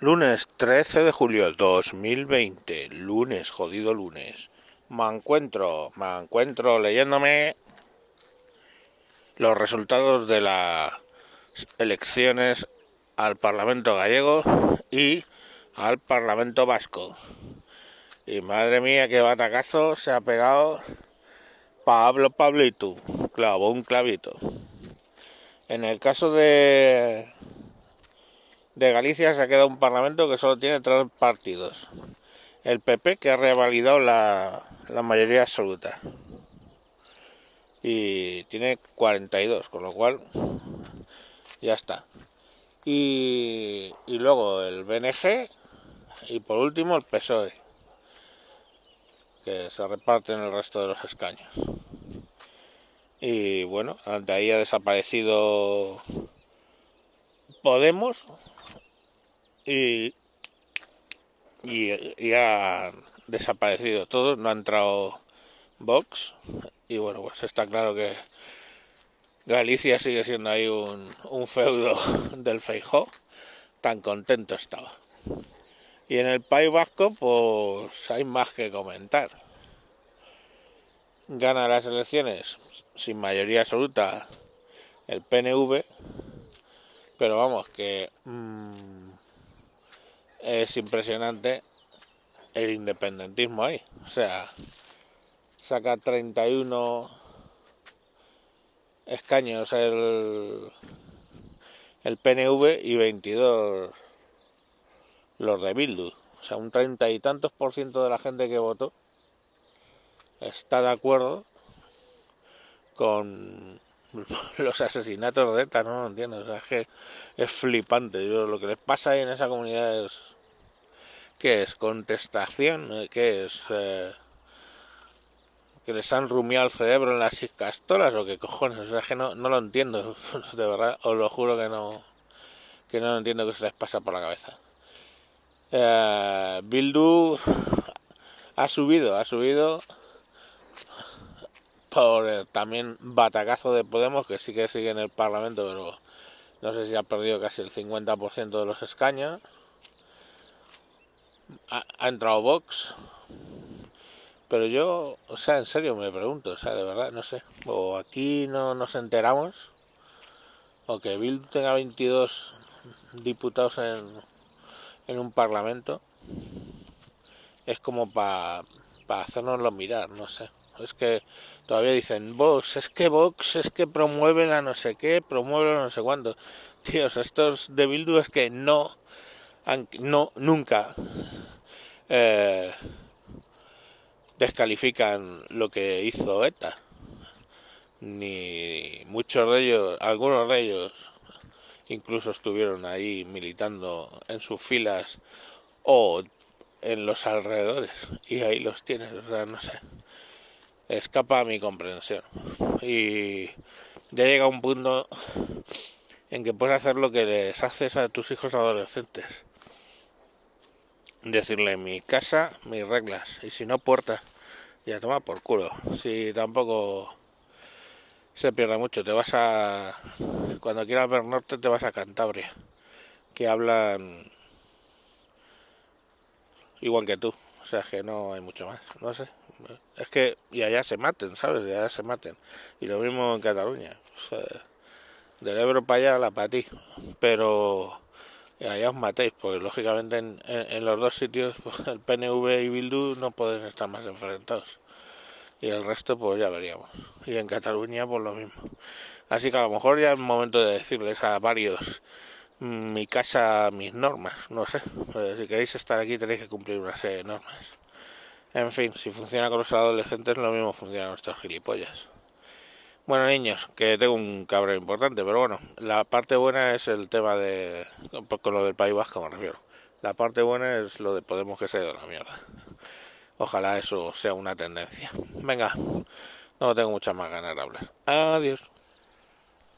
Lunes 13 de julio 2020, lunes, jodido lunes. Me encuentro, me encuentro leyéndome los resultados de las elecciones al Parlamento gallego y al Parlamento vasco. Y madre mía, qué batacazo se ha pegado Pablo Pablito, clavó un clavito. En el caso de de Galicia se ha quedado un parlamento que solo tiene tres partidos. El PP, que ha revalidado la, mayoría absoluta. Y tiene 42, con lo cual ya está. Y, y luego el BNG y por último el PSOE, que se reparte en el resto de los escaños. Y bueno, ante ahí ha desaparecido Podemos, y, y, ha desaparecido todo, no ha entrado Vox y bueno, pues está claro que Galicia sigue siendo ahí un, un feudo del Feijó, tan contento estaba. Y en el País Vasco, pues hay más que comentar. Gana las elecciones sin mayoría absoluta el PNV, pero vamos, que mmm, es impresionante el independentismo ahí. O sea, saca 31 escaños el, el PNV y 22 los de Bildu. O sea, un treinta y tantos por ciento de la gente que votó está de acuerdo con los asesinatos de ETA, no lo entiendo, es que es flipante. Yo, lo que les pasa ahí en esa comunidad es. ¿Qué es? ¿Contestación? ¿Qué es? Eh, ¿Que les han rumiado el cerebro en las castoras o qué cojones? O sea, que no, no lo entiendo, de verdad, os lo juro que no, que no entiendo qué se les pasa por la cabeza. Eh, Bildu ha subido, ha subido por eh, también batacazo de Podemos, que sí que sigue en el Parlamento, pero no sé si ha perdido casi el 50% de los escaños. Ha, entrado Vox. Pero yo, o sea, en serio me pregunto, o sea, de verdad, no sé. O aquí no nos enteramos, o que Bill tenga 22 diputados en, en un parlamento, es como para pa hacernoslo mirar, no sé. Es que todavía dicen, Vox, es que Vox es que promueve la no sé qué, promueve la no sé cuánto. Tíos, estos de Bildu es que no, no, nunca eh, descalifican lo que hizo ETA. Ni muchos de ellos, algunos de ellos incluso estuvieron ahí militando en sus filas o en los alrededores y ahí los tienes, o sea, no sé escapa a mi comprensión. Y ya llega un punto en que puedes hacer lo que les haces a tus hijos adolescentes. Decirle mi casa, mis reglas, y si no puerta, ya toma por culo. Si tampoco se pierde mucho, te vas a cuando quieras ver norte te vas a Cantabria, que hablan igual que tú, o sea que no hay mucho más, no sé. Es que y allá se maten, ¿sabes? Y allá se maten. Y lo mismo en Cataluña. Del Ebro para allá la para ti. Pero allá os matéis, porque lógicamente en, en, los dos sitios pues, el PNV y Bildu no pueden estar más enfrentados. Y el resto pues ya veríamos. Y en Cataluña pues lo mismo. Así que a lo mejor ya es momento de decirles a varios mm, mi casa, mis normas, no sé. Pues, si queréis estar aquí tenéis que cumplir una serie de normas. En fin, si funciona con los adolescentes, lo mismo funciona con estos gilipollas. Bueno, niños, que tengo un cabrón importante, pero bueno, la parte buena es el tema de. con lo del País Vasco me refiero. La parte buena es lo de Podemos que se ha ido a la mierda. Ojalá eso sea una tendencia. Venga, no tengo muchas más ganas de hablar. Adiós.